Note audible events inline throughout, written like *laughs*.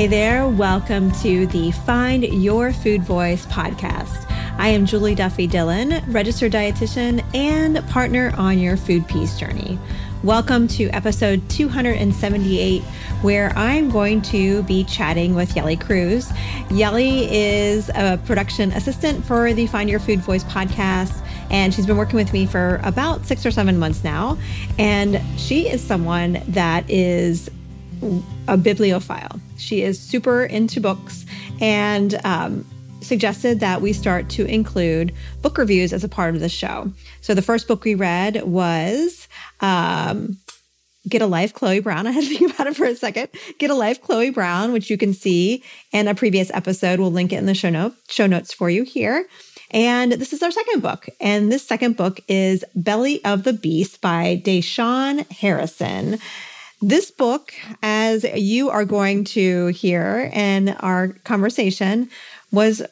Hey there, welcome to the Find Your Food Voice podcast. I am Julie Duffy Dillon, registered dietitian and partner on your food peace journey. Welcome to episode 278, where I'm going to be chatting with Yeli Cruz. Yeli is a production assistant for the Find Your Food Voice podcast, and she's been working with me for about six or seven months now. And she is someone that is a bibliophile. She is super into books and um, suggested that we start to include book reviews as a part of the show. So the first book we read was um, Get a Life, Chloe Brown. *laughs* I had to think about it for a second. Get a Life, Chloe Brown, which you can see in a previous episode. We'll link it in the show note show notes for you here. And this is our second book. And this second book is Belly of the Beast by Da'Shaun Harrison. This book, as you are going to hear in our conversation, was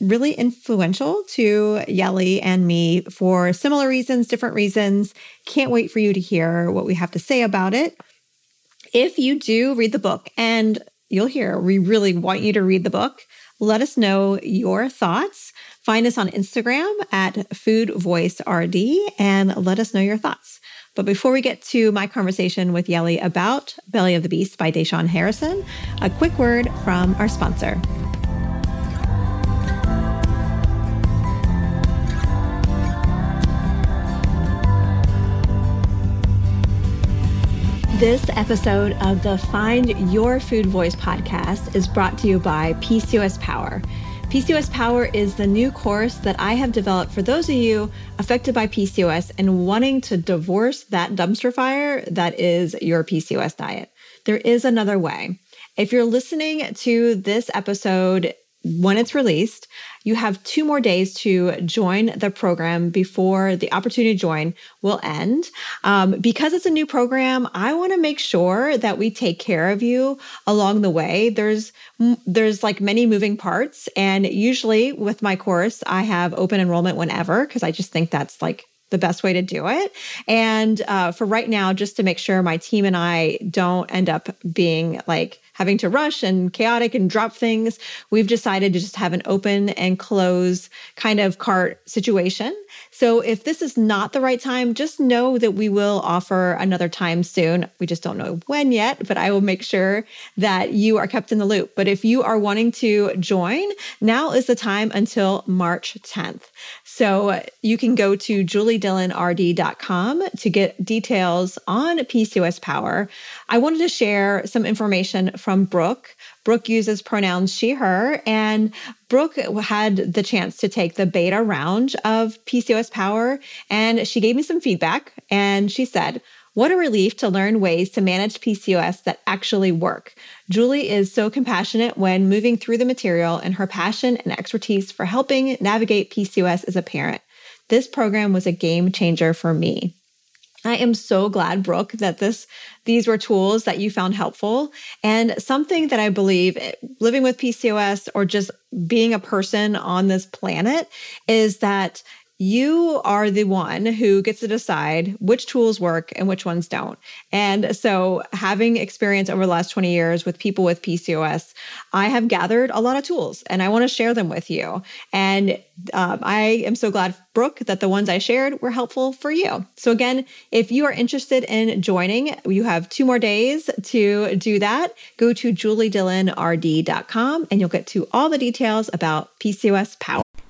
really influential to Yeli and me for similar reasons, different reasons. Can't wait for you to hear what we have to say about it. If you do read the book, and you'll hear, we really want you to read the book, let us know your thoughts. Find us on Instagram at Food Voice RD and let us know your thoughts. But before we get to my conversation with Yeli about Belly of the Beast by Da'Shaun Harrison, a quick word from our sponsor. This episode of the Find Your Food Voice podcast is brought to you by PCOS Power. PCOS Power is the new course that I have developed for those of you affected by PCOS and wanting to divorce that dumpster fire that is your PCOS diet. There is another way. If you're listening to this episode when it's released, you have two more days to join the program before the opportunity to join will end. Um, because it's a new program, I want to make sure that we take care of you along the way. There's there's like many moving parts, and usually with my course, I have open enrollment whenever because I just think that's like the best way to do it. And uh, for right now, just to make sure my team and I don't end up being like having to rush and chaotic and drop things, we've decided to just have an open and close kind of cart situation. So if this is not the right time, just know that we will offer another time soon. We just don't know when yet, but I will make sure that you are kept in the loop. But if you are wanting to join, now is the time until March 10th. So you can go to juliedillonrd.com to get details on PCOS Power. I wanted to share some information from Brooke. Brooke uses pronouns she, her, and Brooke had the chance to take the beta round of PCOS Power, and she gave me some feedback. And she said, what a relief to learn ways to manage PCOS that actually work. Julie is so compassionate when moving through the material, and her passion and expertise for helping navigate PCOS as a parent. This program was a game changer for me. I am so glad, Brooke, that this these were tools that you found helpful. And something that I believe eh, living with PCOS or just being a person on this planet is that you are the one who gets to decide which tools work and which ones don't. And so, having experience over the last 20 years with people with PCOS, I have gathered a lot of tools and I want to share them with you. And um, I am so glad, Brooke, that the ones I shared were helpful for you. So, again, if you are interested in joining, you have two more days to do that. Go to juliedillonrd.com and you'll get to all the details about PCOS Power.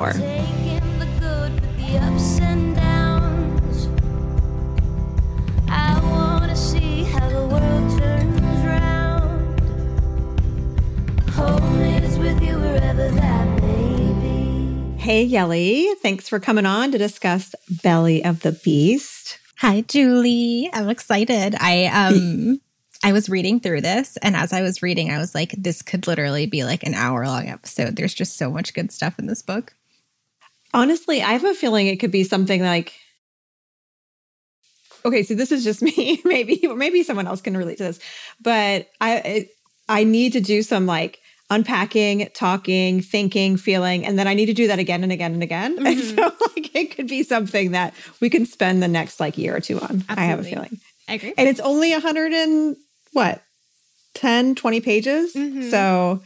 Taking the good with the ups and downs. I wanna see how the world turns round. Home is with you wherever that may be. Hey, Yeli, thanks for coming on to discuss Belly of the Beast. Hi, Julie. I'm excited. I um *laughs* I was reading through this and as I was reading, I was like, this could literally be like an hour long episode. There's just so much good stuff in this book. Honestly, I have a feeling it could be something like Okay, so this is just *laughs* me. maybe or maybe someone else can relate to this. But I it, I need to do some like unpacking, talking, thinking, feeling, and then I need to do that again and again and again. *laughs* And Mhm. so like it could be something that we can spend the next like year or two on. I have a feeling. I agree. And it's only a hundred and what 10, 20 pages. Mhm. So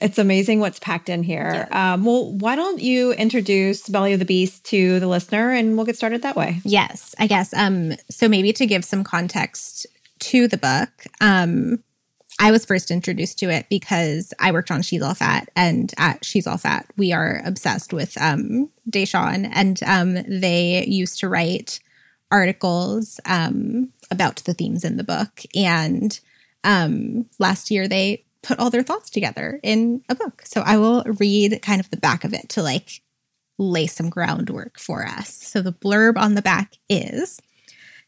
it's amazing what's packed in here. Yes. Um, well, why don't you introduce Belly of the Beast to the listener and we'll get started that way? Yes, I guess. Um, so maybe to give some context to the book, um, I was first introduced to it because I worked on She's All Fat, and at She's All Fat, we are obsessed with um, Da'Shaun, and um, they used to write articles um, about the themes in the book. And um, last year, they put all their thoughts together in a book. So I will read kind of the back of it to like lay some groundwork for us. So the blurb on the back is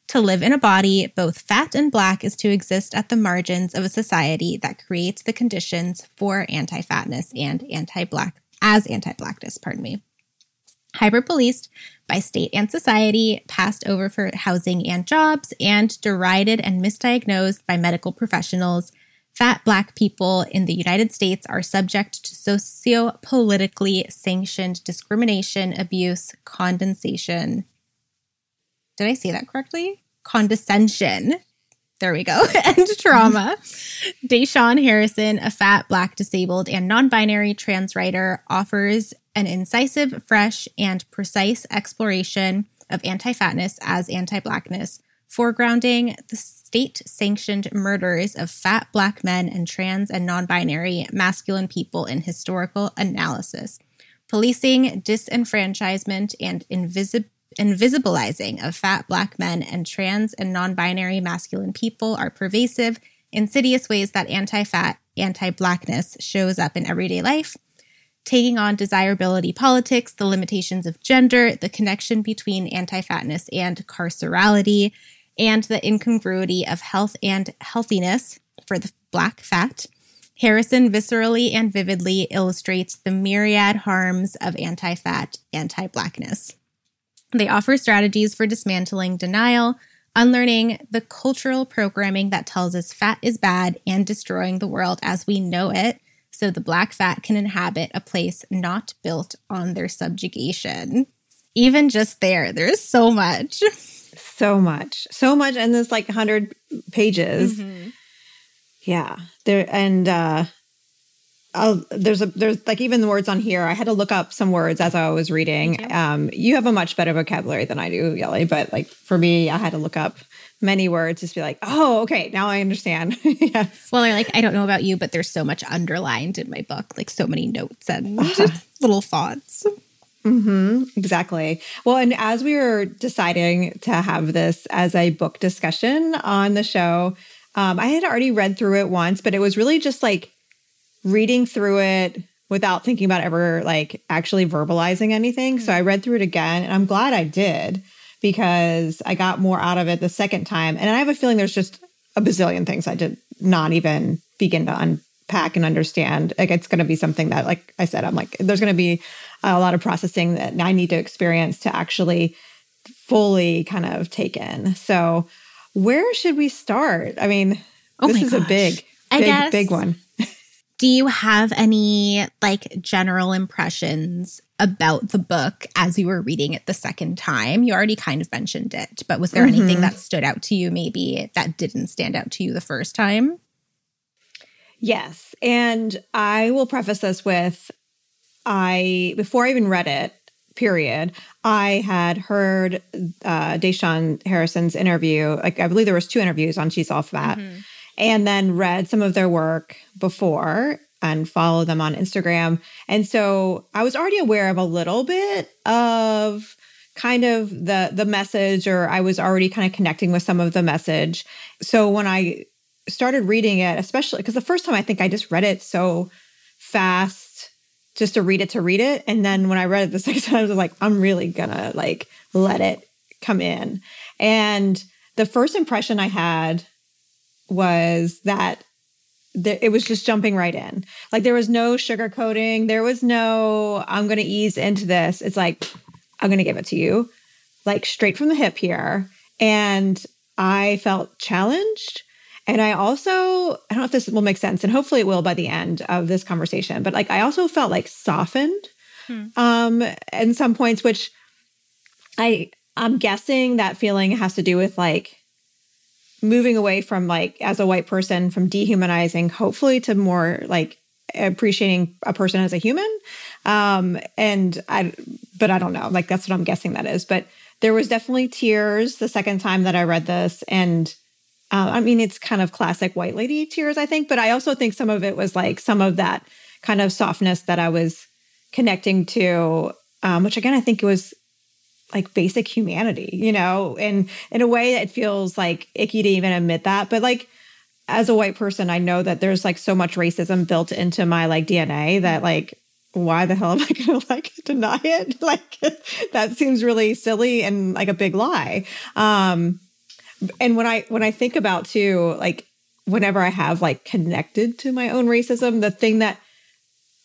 to live in a body both fat and black is to exist at the margins of a society that creates the conditions for anti-fatness and anti-black as anti-blackness, pardon me. Hyper policed by state and society, passed over for housing and jobs, and derided and misdiagnosed by medical professionals, fat black people in the United States are subject to socio-politically sanctioned discrimination, abuse, condensation. Did I say that correctly? Condescension. There we go. *laughs* and trauma. Da'Shaun Harrison, a fat, black, disabled, and non binary trans writer, offers an incisive, fresh, and precise exploration of anti fatness as anti blackness, foregrounding the state sanctioned murders of fat black men and trans and non binary masculine people in historical analysis, policing disenfranchisement and invisibilizing of fat black men and trans and non binary masculine people are pervasive, insidious ways that anti fat, anti blackness shows up in everyday life, taking on desirability politics, the limitations of gender, the connection between anti fatness and carcerality, and the incongruity of health and healthiness for the black fat. Harrison viscerally and vividly illustrates the myriad harms of anti fat, anti blackness. They offer strategies for dismantling denial, unlearning the cultural programming that tells us fat is bad, and destroying the world as we know it so the black fat can inhabit a place not built on their subjugation. Even just there, there's so much. *laughs* So much. So much. And there's like 100 pages. Mm-hmm. Yeah. There, and, uh, I'll, there's a there's like even the words on here. I had to look up some words as I was reading. You. Um, you have a much better vocabulary than I do, Yeli. But like for me, I had to look up many words just be like, oh, okay, now I understand. *laughs* yes. Well, I like I don't know about you, but there's so much underlined in my book, like so many notes and uh-huh. *laughs* little thoughts. Mm-hmm, exactly. Well, and as we were deciding to have this as a book discussion on the show, um, I had already read through it once, but it was really just like reading through it without thinking about ever like actually verbalizing anything. Mm-hmm. So I read through it again and I'm glad I did because I got more out of it the second time. And I have a feeling there's just a bazillion things I did not even begin to unpack and understand. Like it's going to be something that, like I said, I'm like, there's going to be a lot of processing that I need to experience to actually fully kind of take in. So, where should we start? I mean, oh this is gosh. a big, big, big one *laughs* do you have any like general impressions about the book as you were reading it the second time? You already kind of mentioned it, but was there mm-hmm. anything that stood out to you maybe that didn't stand out to you the first time? Yes. And I will preface this with I, before I even read it, period, I had heard uh, Da'Shaun Harrison's interview. Like, I believe there was two interviews on She's All Fat. Mm-hmm and then read some of their work before and follow them on Instagram. And so I was already aware of a little bit of kind of the the message or I was already kind of connecting with some of the message. So when I started reading it, especially because the first time I think I just read it so fast just to read it to read it and then when I read it the *laughs* second time I was like I'm really to like let it come in. And the first impression I had was that it was just jumping right in. Like there was no sugarcoating. There was no, I'm going to ease into this. It's like, I'm going to give it to you, like straight from the hip here. And I felt challenged. And I also, I don't know if this will make sense, and hopefully it will by the end of this conversation, but like I also felt like softened hmm. um in some points, which I I'm guessing that feeling has to do with like moving away from like as a white person from dehumanizing hopefully to more like appreciating a person as a human. Um and i but i don't know. Like that's what i'm guessing that is. But there was definitely tears the second time that i read this and uh, I mean, it's kind of classic white lady tears, I think, but I also think some of it was like some of that kind of softness that I was connecting to, um, which again, I think it was like basic humanity, you know, and in a way that feels like icky to even admit that. But like, as a white person, I know that there's like so much racism built into my like DNA that like, why the hell am I *laughs* going to like deny it? *laughs* Like, *laughs* that seems really silly and like a big lie. Um, and when I when I think about too, like whenever I have like connected to my own racism, the thing that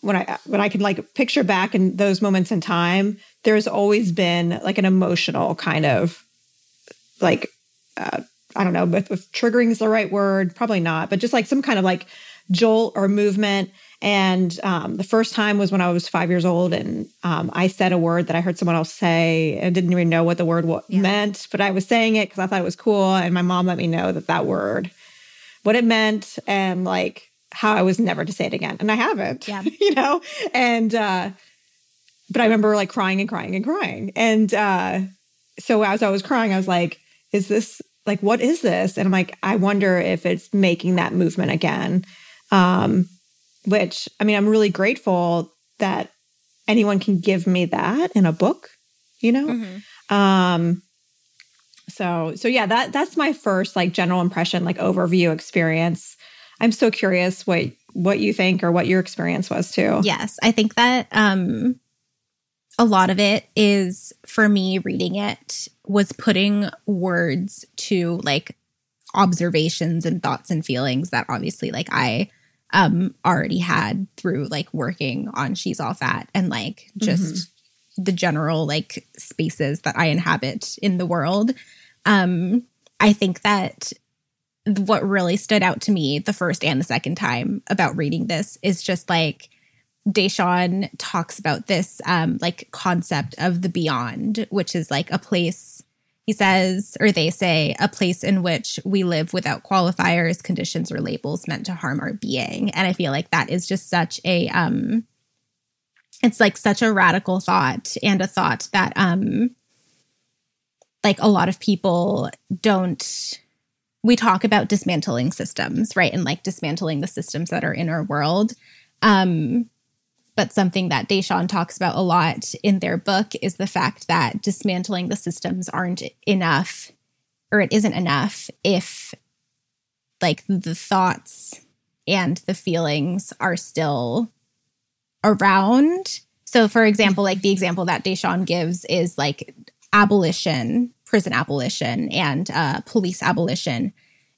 when I when I can like picture back in those moments in time, there's always been like an emotional kind of like uh, I don't know, but if triggering is the right word, probably not, but just like some kind of like jolt or movement and um, the first time was when I was five years old, and um, I said a word that I heard someone else say. and didn't even know what the word yeah. meant, but I was saying it because I thought it was cool. And my mom let me know that that word, what it meant, and like how I was never to say it again. And I haven't, yeah. *laughs* you know? And, uh, but I remember like crying and crying and crying. And uh, so as I was crying, I was like, is this like, what is this? And I'm like, I wonder if it's making that movement again. Um, which I mean, I'm really grateful that anyone can give me that in a book, you know? Mm-hmm. Um, so, so yeah, that, that's my first like general impression, like overview experience. I'm so curious what, what you think or what your experience was too. Yes. I think that, um, a lot of it is for me reading it was putting words to like observations and thoughts and feelings that obviously like I um already had through like working on She's All Fat and like just mm-hmm. the general like spaces that I inhabit in the world. Um I think that what really stood out to me the first and the second time about reading this is just like Da'Shaun talks about this um like concept of the beyond, which is like a place he says, or they say, a place in which we live without qualifiers, conditions, or labels meant to harm our being. And I feel like that is just such a, um, it's like such a radical thought and a thought that, um, like a lot of people don't, we talk about dismantling systems, right? And like dismantling the systems that are in our world. Um, but something that Da'Shaun talks about a lot in their book is the fact that dismantling the systems aren't enough, or it isn't enough if like the thoughts and the feelings are still around. So, for example, like the example that Da'Shaun gives is like abolition, prison abolition, and uh, police abolition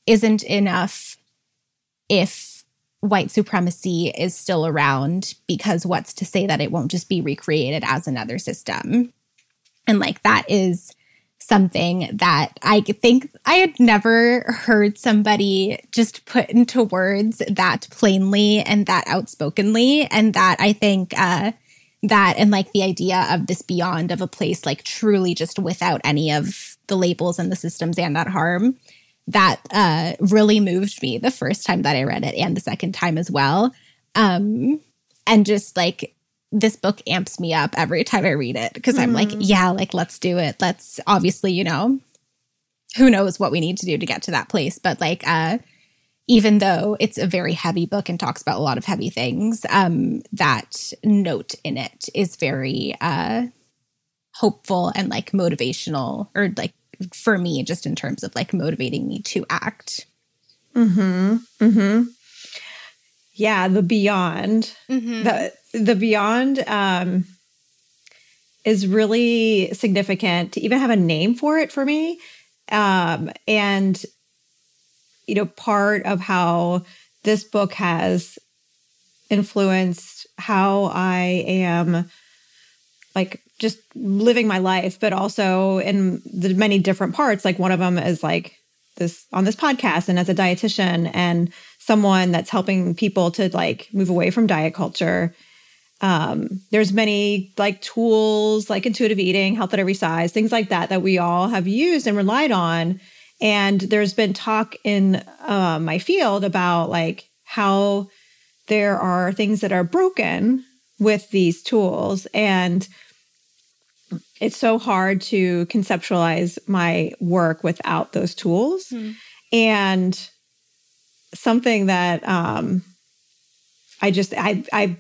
isn't enough if white supremacy is still around because what's to say that it won't just be recreated as another system? And like that is something that I think I had never heard somebody just put into words that plainly and that outspokenly. And that I think, uh, that and like the idea of this beyond of a place like truly just without any of the labels and the systems and that harm that uh, really moved me the first time that I read it and the second time as well. Um, and just like this book amps me up every time I read it because mm. I'm like, mm. yeah, like let's do it. Let's obviously, you know, who knows what we need to do to get to that place. But like, uh, even though it's a very heavy book and talks about a lot of heavy things, um, that note in it is very uh, hopeful and like motivational or like for me, just in terms of like motivating me to act. Hmm. Hmm. Yeah, the beyond. Mm-hmm. The the beyond um, is really significant to even have a name for it for me. Um, and you know, part of how this book has influenced how I am like just living my life, but also in the many different parts. Like one of them is like this on this podcast and as a dietitian and someone that's helping people to like move away from diet culture. Um, there's many like tools like intuitive eating, health at every size, things like that that we all have used and relied on. And there's been talk in uh, my field about like how there are things that are broken with these tools and it's so hard to conceptualize my work without those tools. Mm. And something that um, I just I I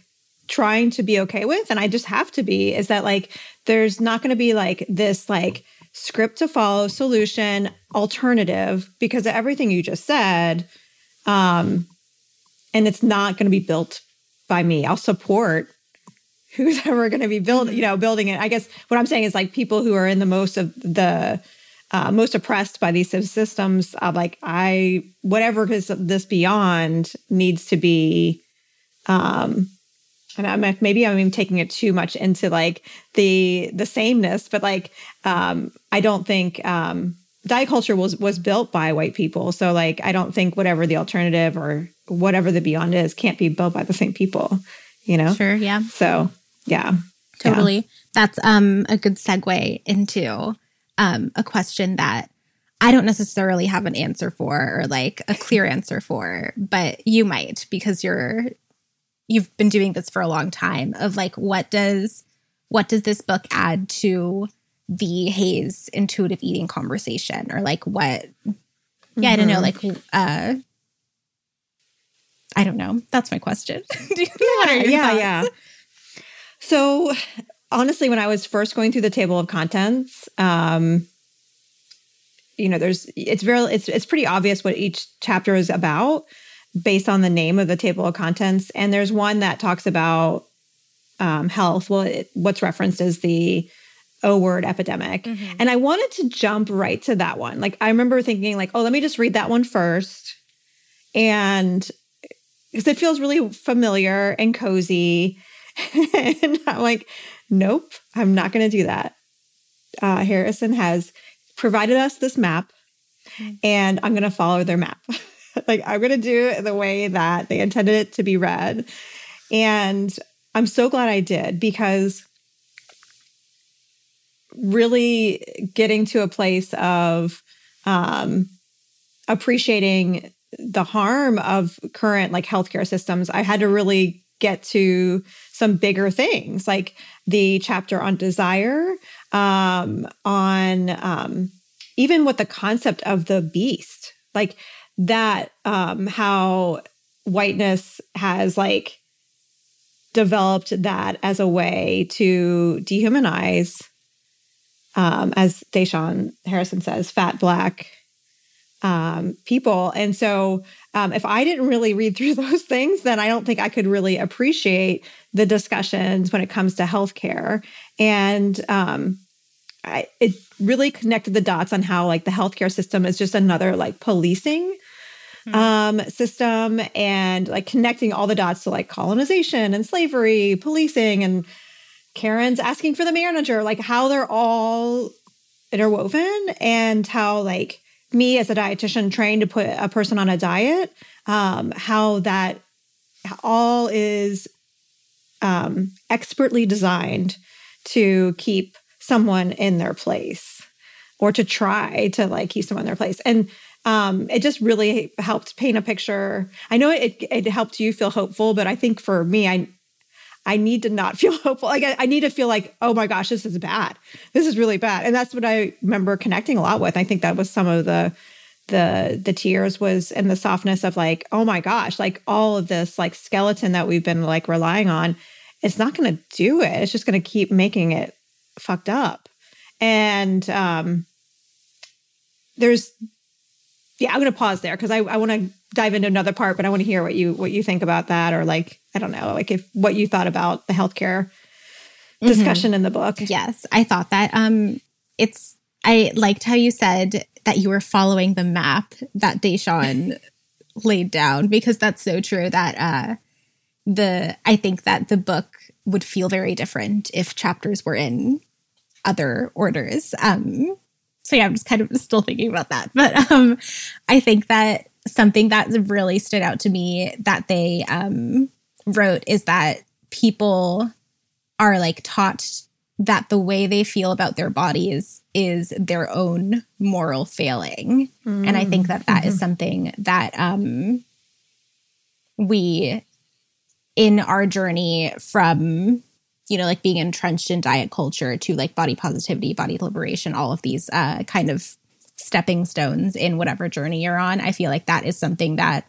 trying to be okay with and I just have to be is that like there's not going to be like this like script to follow solution alternative because of everything you just said um and it's not going to be built by me i'll support who's *laughs* ever going to be building you know building it i guess what i'm saying is like people who are in the most of the uh, most oppressed by these systems uh, like i whatever is this beyond needs to be um and I'm maybe I'm even taking it too much into like the the sameness, but like um, I don't think um, diet culture was was built by white people. So like I don't think whatever the alternative or whatever the beyond is can't be built by the same people. You know? Sure. Yeah. So yeah. Totally. Yeah. That's um a good segue into um a question that I don't necessarily have an answer for or like a clear answer for, but you might because you're you've been doing this for a long time of like what does what does this book add to the HAES intuitive eating conversation or like what yeah i don't know like uh i don't know that's my question *laughs* yeah yeah yeah so honestly when i was first going through the table of contents um you know there's it's very it's it's pretty obvious what each chapter is about based on the name of the table of contents. And there's one that talks about um, health. Well, it, what's referenced is the O word epidemic. Mm-hmm. And I wanted to jump right to that one. Like, I remember thinking, like, oh, let me just read that one first. And because it feels really familiar and cozy. *laughs* and I'm like, nope, I'm not going to do that. Uh, Harrison has provided us this map, mm-hmm. and I'm going to follow their map. *laughs* like I'm going to do it the way that they intended it to be read. And I'm so glad I did because really getting to a place of um, appreciating the harm of current like healthcare systems, I had to really get to some bigger things like the chapter on desire, um, on um, even what the concept of the beast. Like that um how whiteness has like developed that as a way to dehumanize um as Da'Shaun Harrison says fat black um people and so um if I didn't really read through *laughs* those things then I don't think I could really appreciate the discussions when it comes to healthcare and um I, it really connected the dots on how like the healthcare system is just another like policing mm-hmm. um, system and like connecting all the dots to like colonization and slavery, policing, and Karen's asking for the manager, like how they're all interwoven and how like me as a dietitian trained to put a person on a diet, um, how that all is um, expertly designed to keep someone in their place or to try to like keep someone in their place. And um, it just really helped paint a picture. I know it, it helped you feel hopeful, but I think for me, I I need to not *laughs* feel hopeful. Like I, I, need to feel like, oh my gosh, this is bad. This is really bad. And that's what I remember connecting a lot with. I think that was some of the the the tears was and the softness of like, oh my gosh, like all of this like skeleton that we've been like relying on, it's not gonna do it. It's just gonna keep making it fucked up. And um there's yeah, I'm going to pause there because I, I want to dive into another part, but I want to hear what you what you think about that, or like I don't know, like if what you thought about the healthcare mm-hmm. discussion in the book. Yes, I thought that. Um, it's I liked how you said that you were following the map that Da'Shaun *laughs* laid down because that's so true. That uh, the I think that the book would feel very different if chapters were in other orders. Um, so yeah, I'm just kind of still thinking about that. But um, I think that something that really stood out to me that they um, wrote is that people are like taught that the way they feel about their bodies is their own moral failing. Mm. And I think that that mm-hmm. is something that um, we, in our journey from you know, like being entrenched in diet culture to like body positivity, body liberation, all of these uh, kind of stepping stones in whatever journey you're on. I feel like that is something that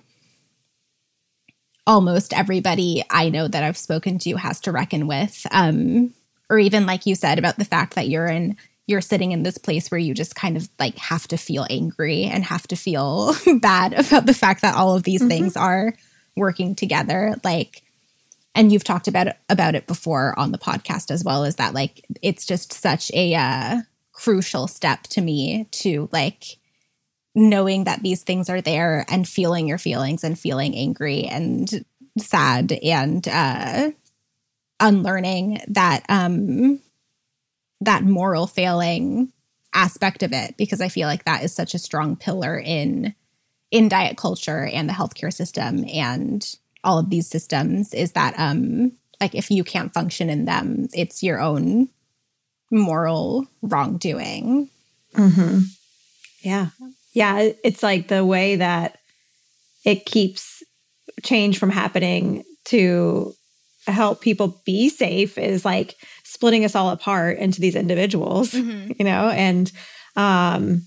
almost everybody I know that I've spoken to has to reckon with. Um, or even like you said about the fact that you're in you're sitting in this place where you just kind of like have to feel angry and have to feel *laughs* bad about the fact that all of these mm-hmm. things are working together like and you've talked about it, about it before on the podcast as well is that like it's just such a uh, crucial step to me to like knowing that these things are there and feeling your feelings and feeling angry and sad and uh unlearning that um that moral failing aspect of it because I feel like that is such a strong pillar in in diet culture and the healthcare system and all of these systems is that um like if you can't function in them it's your own moral wrongdoing. Mm-hmm. Yeah. Yeah, it's like the way that it keeps change from happening to help people be safe is like splitting us all apart into these individuals, mm-hmm. you know, and um,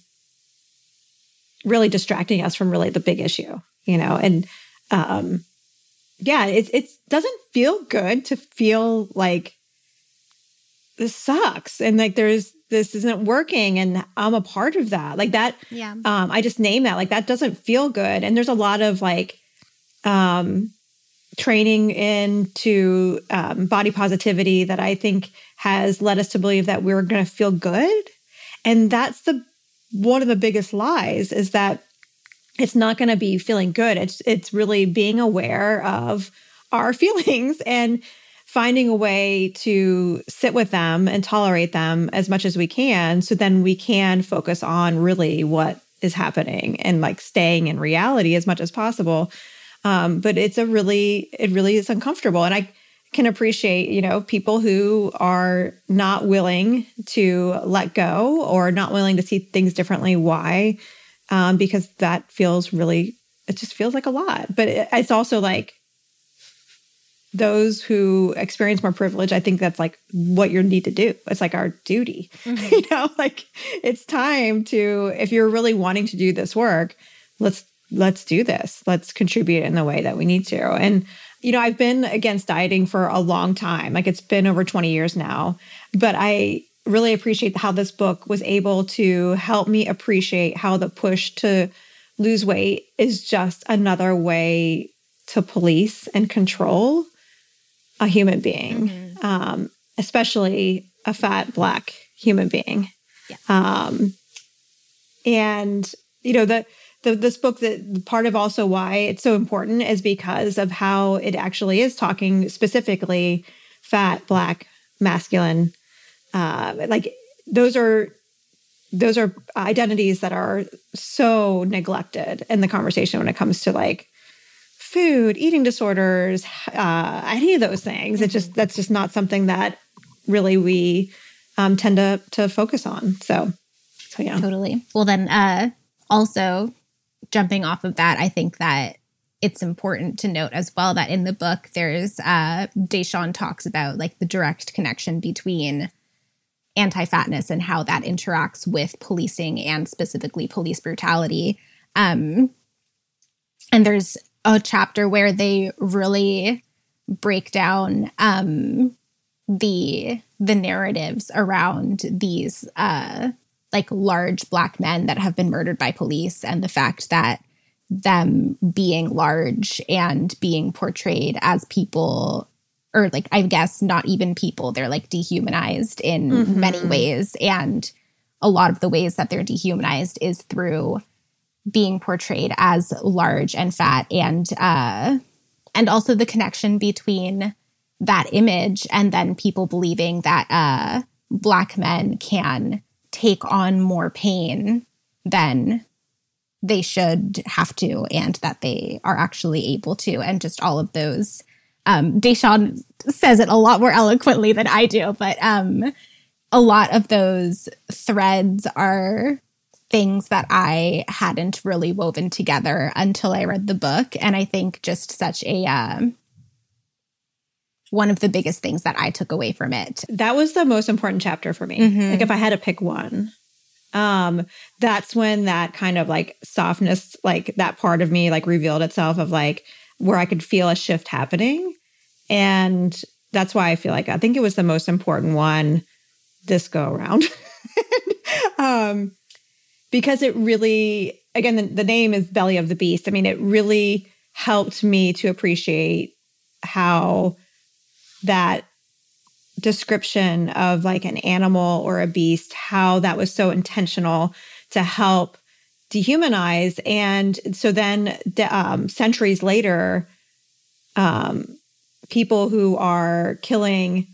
really distracting us from really the big issue, you know, and um, yeah, it it doesn't feel good to feel like this sucks and like there's this isn't working and I'm a part of that. Like that yeah. um I just name that. Like that doesn't feel good. And there's a lot of like um training into um, body positivity that I think has led us to believe that we're going to feel good. And that's the one of the biggest lies is that it's not going to be feeling good. It's it's really being aware of our *laughs* feelings and finding a way to sit with them and tolerate them as much as we can so then we can focus on really what is happening and like staying in reality as much as possible um, but it's a really, it really is uncomfortable. And I can appreciate, you know, people who are not willing to let go or not willing to see things differently. Why? Um, because that feels really, it just feels like a lot. But it, it's also like, those who experience more privilege, I think that's like what you need to do. It's like our duty. *laughs* Mm-hmm. you know, like it's time to, if you're really wanting to do this work, let's let's do this. Let's contribute in the way that we need to. And, you know, I've been against dieting for a long time. Like it's been over 20 years now. But I really appreciate how this book was able to help me appreciate how the push to lose weight is just another way to police and control a human being, mm-hmm. um, especially a fat black human being. Yes. Um, and you know the the, this book that part of also why it's so important is because of how it actually is talking specifically fat black masculine uh, like those are those are identities that are so neglected in the conversation when it comes to like food eating disorders uh, any of those things. It just that's just not something that really we um, tend to to focus on. So so yeah. Totally. Well then uh also jumping off of that, I think that it's important to note as well that in the book there's uh Da'Shaun talks about like the direct connection between anti-fatness and how that interacts with policing and specifically police brutality. Um and there's a chapter where they really break down um the the narratives around these uh like large black men that have been murdered by police and the fact that them being large and being portrayed as people or like i guess not even people. They're like dehumanized in mm-hmm. many ways. And a lot of the ways that they're dehumanized is through being portrayed as large and fat and uh and also the connection between that image and then people believing that uh black men can take on more pain than they should have to and that they are actually able to. And just all of those um Da'Shaun says it a lot more eloquently than I do but um a lot of those threads are things that I hadn't really woven together until I read the book and I think just such a um one of the biggest things that I took away from it. That was the most important chapter for me. Mm-hmm. Like if I had to pick one, um, that's when that kind of like softness, like that part of me, like revealed itself of like where I could feel a shift happening. And that's why I feel like I think it was the most important one this go around. *laughs* um, because it really, again, the, the name is Belly of the Beast. I mean, it really helped me to appreciate how that description of like an animal or a beast, how that was so intentional to help dehumanize. And so then, um, centuries later, um, people who are killing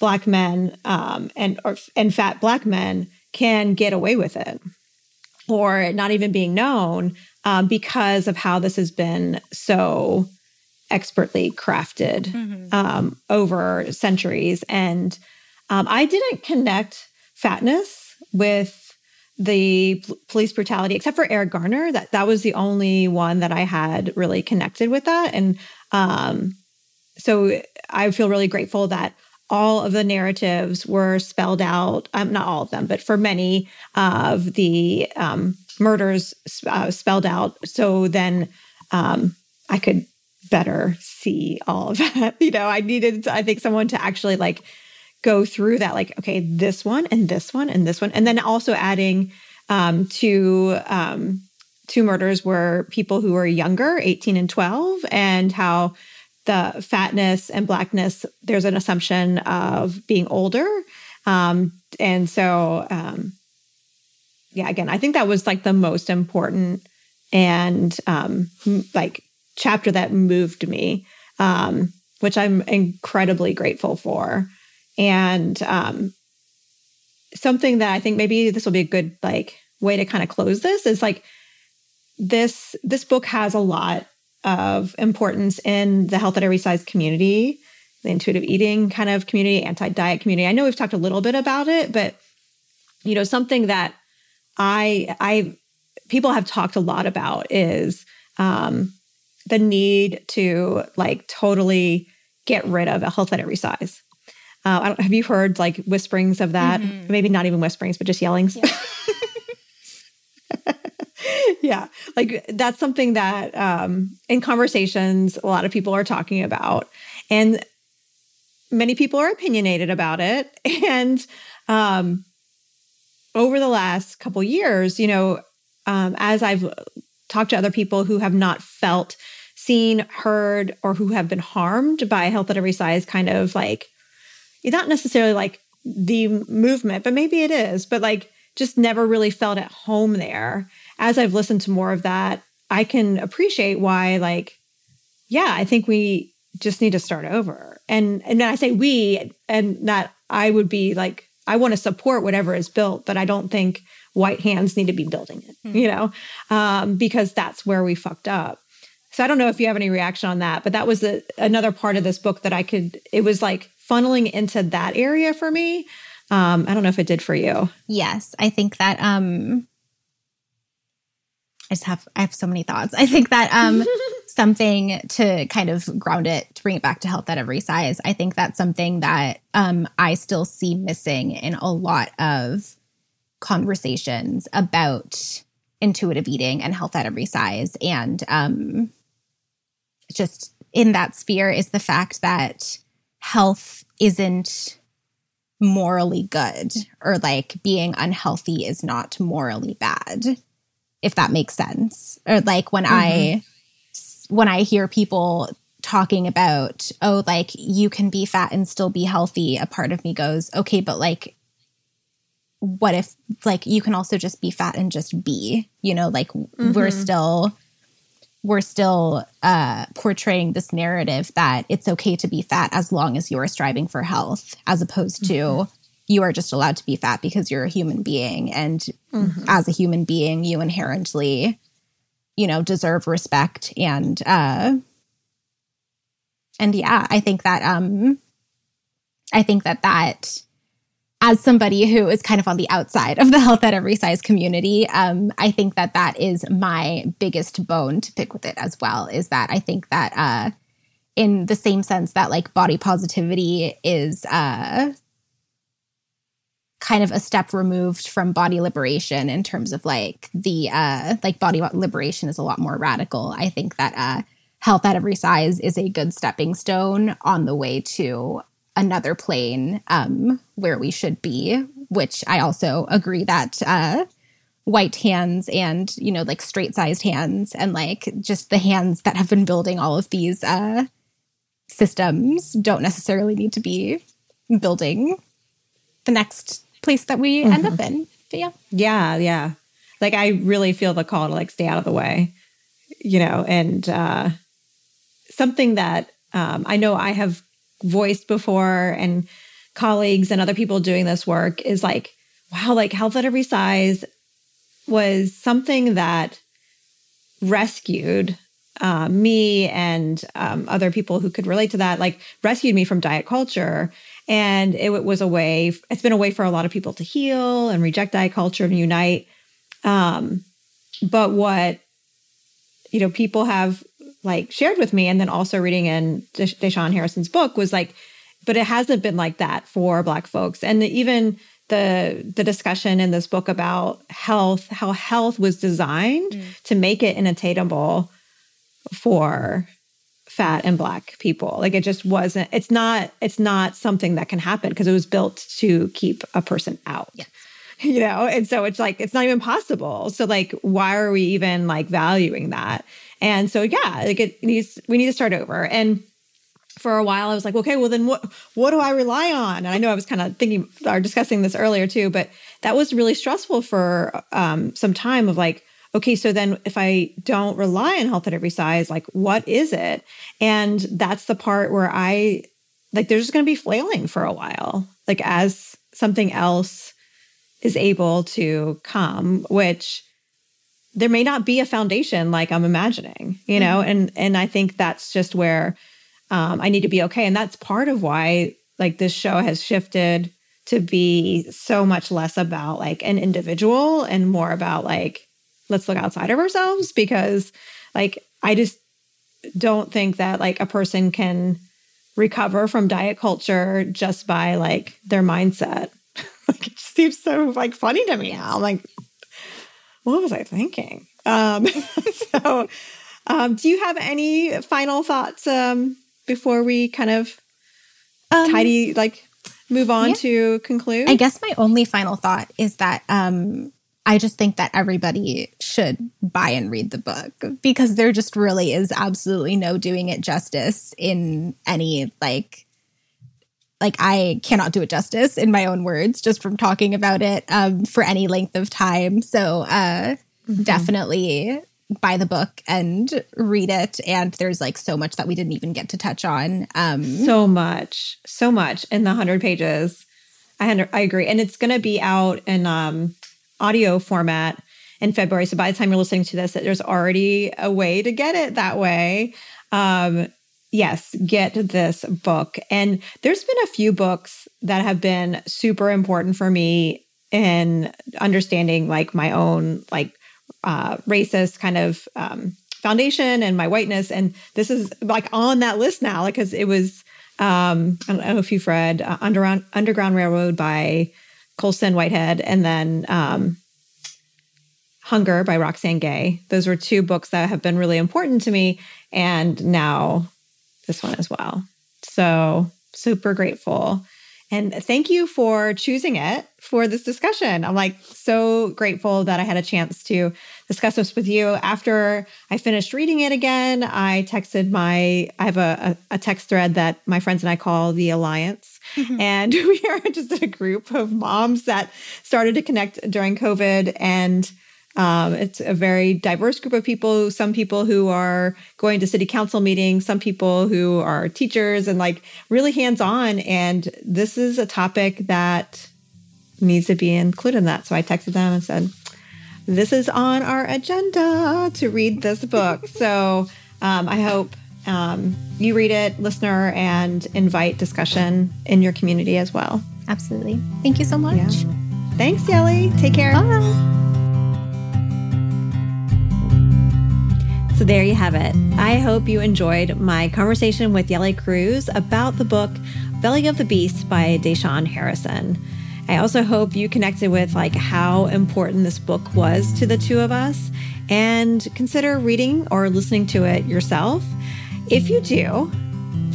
black men um, and or, and fat black men can get away with it, or not even being known um, because of how this has been so expertly crafted mm-hmm. um, over centuries. And um, I didn't connect fatness with the police brutality, except for Eric Garner. That that was the only one that I had really connected with that. And um, so I feel really grateful that all of the narratives were spelled out. Um, not all of them, but for many of the um, murders uh, spelled out. So then um, I could better see all of *laughs* that. You know, I needed, I think, someone to actually like go through that, like, okay, this one and this one and this one. And then also adding um, to, um, two murders were people who were younger, 18 and 12, and how the fatness and blackness, there's an assumption of being older. Um, and so, um, yeah, again, I think that was like the most important and um, like chapter that moved me, um, which I'm incredibly grateful for. And um, something that I think maybe this will be a good like way to kind of close this is like this this book has a lot of importance in the health at every size community, the intuitive eating kind of community, anti-diet community. I know we've talked a little bit about it, but you know, something that I I people have talked a lot about is um, the need to like totally get rid of a health at every size. Uh, I don't, have you heard like whisperings of that? Mm-hmm. Maybe not even whisperings, but just yellings. Yeah. *laughs* *laughs* yeah, like that's something that um, in conversations a lot of people are talking about, and many people are opinionated about it. *laughs* And um, over the last couple years, you know, um, as I've talked to other people who have not felt seen, heard, or who have been harmed by health at every size kind of like, not necessarily like the movement, but maybe it is, but like just never really felt at home there. As I've listened to more of that, I can appreciate why, like, yeah, I think we just need to start over. And and I say we, and that I would be like, I want to support whatever is built, but I don't think white hands need to be building it, mm-hmm. you know, um, because that's where we fucked up. So I don't know if you have any reaction on that, but that was a, another part of this book that I could, it was like funneling into that area for me. Um, I don't know if it did for you. Yes. I think that, um, I just have, I have so many thoughts. I think that, um, *laughs* something to kind of ground it, to bring it back to health at every size. I think that's something that, um, I still see missing in a lot of conversations about intuitive eating and health at every size. And, um, just in that sphere is the fact that health isn't morally good or like being unhealthy is not morally bad if that makes sense or like when mm-hmm. i when i hear people talking about oh like you can be fat and still be healthy a part of me goes okay but like what if like you can also just be fat and just be you know like mm-hmm. we're still we're still uh, portraying this narrative that it's okay to be fat as long as you are striving for health, as opposed to mm-hmm. You are just allowed to be fat because you're a human being. And mm-hmm. as a human being, you inherently, you know, deserve respect. And, uh, and yeah, I think that, um, I think that that as somebody who is kind of on the outside of the health at every size community, um, I think that that is my biggest bone to pick with it as well. Is that I think that uh, in the same sense that like body positivity is uh, kind of a step removed from body liberation in terms of like the uh like body liberation is a lot more radical. I think that uh health at every size is a good stepping stone on the way to another plane um where we should be which i also agree that uh white hands and you know like straight sized hands and like just the hands that have been building all of these uh systems don't necessarily need to be building the next place that we mm-hmm. end up in. But yeah. Yeah, yeah. Like I really feel the call to like stay out of the way, you know, and uh something that um I know I have voiced before and colleagues and other people doing this work is like, wow, like health at every size was something that rescued uh, me and um, other people who could relate to that, like rescued me from diet culture. And it was a way, it's been a way for a lot of people to heal and reject diet culture and unite. Um, but what, you know, people have like shared with me and then also reading in Da'Shaun Harrison's book was like, but it hasn't been like that for Black folks. And even the the discussion in this book about health, how health was designed mm. to make it inattainable for fat and black people. Like it just wasn't it's not it's not something that can happen because it was built to keep a person out. Yes. *laughs* you know and so it's like it's not even possible. So like why are we even like valuing that? And so yeah like it needs we need to start over. And for a while i was like okay well then what what do i rely on? And i know i was kind of thinking or discussing this earlier too but that was really stressful for um, some time of like okay, so then if I don't rely on health at every size, like what is it? And that's the part where I like there's just going to be flailing for a while, like as something else is able to come, which there may not be a foundation like I'm imagining, you know, mm-hmm. and and I think that's just where um, I need to be okay, and that's part of why like this show has shifted to be so much less about like an individual and more about like let's look outside of ourselves because like I just don't think that like a person can recover from diet culture just by like their mindset. *laughs* like it just seems so like funny to me now. I'm like, what was I thinking? Um, *laughs* so um, do you have any final thoughts um, before we kind of um, tidy like move on yeah. to conclude? I guess my only final thought is that um I just think that everybody should buy and read the book because there just really is absolutely no doing it justice in any like like I cannot do it justice in my own words just from talking about it um, for any length of time. So uh, mm-hmm. definitely buy the book and read it. And there's like so much that we didn't even get to touch on. Um, so much, so much in the hundred pages. I I agree, and it's going to be out in um, audio format in February. So by the time you're listening to this, there's already a way to get it that way. Um, yes, get this book. And there's been a few books that have been super important for me in understanding like my own like uh, racist kind of um, foundation and my whiteness. And this is like on that list now, because it was um, I don't know if you've read uh, Underground Underground Railroad by Colson Whitehead, and then um, Hunger by Roxane Gay. Those were two books that have been really important to me. And now this one as well. So super grateful. And thank you for choosing it for this discussion. I'm like so grateful that I had a chance to discuss this with you. After I finished reading it again, I texted my, I have a, a, text thread that my friends and I call the Alliance. Mm-hmm. And *laughs* we are just a group of moms that started to connect during COVID. And um, it's a very diverse group of people. Some people who are going to city council meetings, some people who are teachers and like really hands on. And this is a topic that needs to be included in that. So I texted them and said, This is on our agenda to read this book. *laughs* so um, I hope um, you read it, listener, and invite discussion in your community as well. Absolutely. Thank you so much. Yeah. Thanks, Yeli. Take care. Bye. So there you have it. I hope you enjoyed my conversation with Yeli Cruz about the book Belly of the Beast by Da'Shaun Harrison. I also hope you connected with like how important this book was to the two of us and consider reading or listening to it yourself. If you do,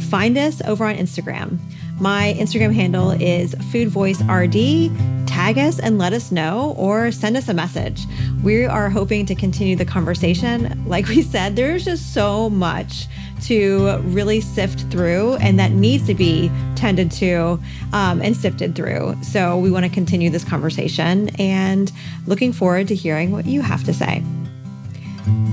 find us over on Instagram. My Instagram handle is foodvoicerd. Tag us and let us know or send us a message. We are hoping to continue the conversation. Like we said, there's just so much to really sift through and that needs to be tended to um, and sifted through. So we want to continue this conversation and looking forward to hearing what you have to say.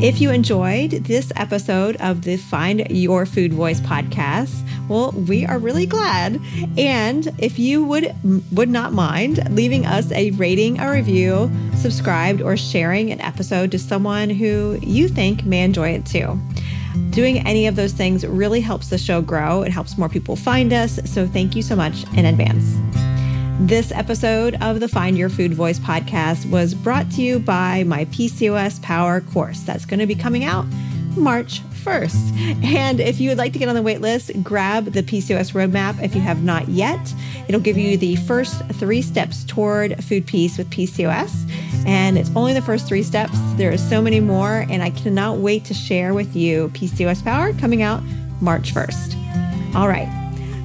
If you enjoyed this episode of the Find Your Food Voice podcast, well, we are really glad. And if you would would not mind leaving us a rating, a review, subscribed, or sharing an episode to someone who you think may enjoy it too. Doing any of those things really helps the show grow. It helps more people find us. So thank you so much in advance. This episode of the Find Your Food Voice podcast was brought to you by my PCOS Power course that's going to be coming out March 1st. And if you would like to get on the wait list, grab the PCOS roadmap if you have not yet. It'll give you the first three steps toward food peace with PCOS. And it's only the first three steps. There are so many more, and I cannot wait to share with you PCOS Power coming out March 1st. All right.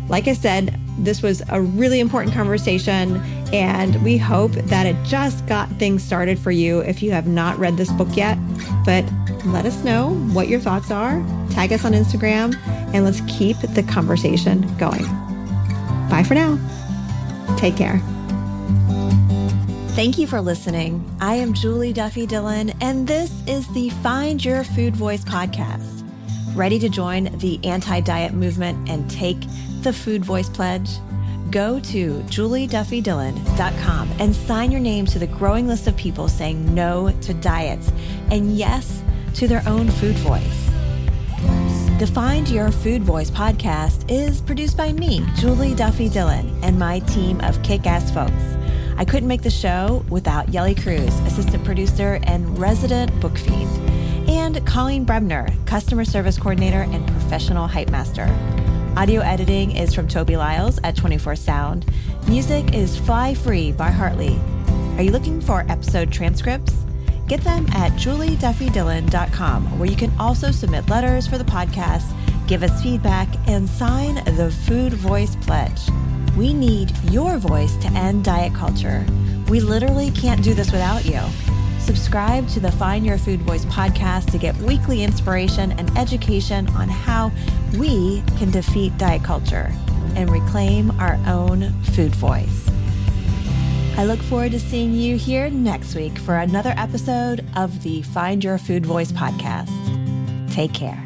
Like I said, this was a really important conversation, and we hope that it just got things started for you if you have not read this book yet. But let us know what your thoughts are. Tag us on Instagram, and let's keep the conversation going. Bye for now. Take care. Thank you for listening. I am Julie Duffy Dillon, and this is the Find Your Food Voice podcast. Ready to join the anti diet movement and take the Food Voice Pledge? Go to julieduffydillon.com and sign your name to the growing list of people saying no to diets and yes to their own food voice. The Find Your Food Voice podcast is produced by me, Julie Duffy Dillon, and my team of kick ass folks. I couldn't make the show without Yeli Cruz, assistant producer and resident book fiend, and Colleen Brebner, customer service coordinator and professional hype master. Audio editing is from Toby Lyles at 24 Sound. Music is Fly Free by Hartley. Are you looking for episode transcripts? Get them at julieduffydillon.com, where you can also submit letters for the podcast, give us feedback, and sign the Food Voice Pledge. We need your voice to end diet culture. We literally can't do this without you. Subscribe to the Find Your Food Voice podcast to get weekly inspiration and education on how we can defeat diet culture and reclaim our own food voice. I look forward to seeing you here next week for another episode of the Find Your Food Voice podcast. Take care.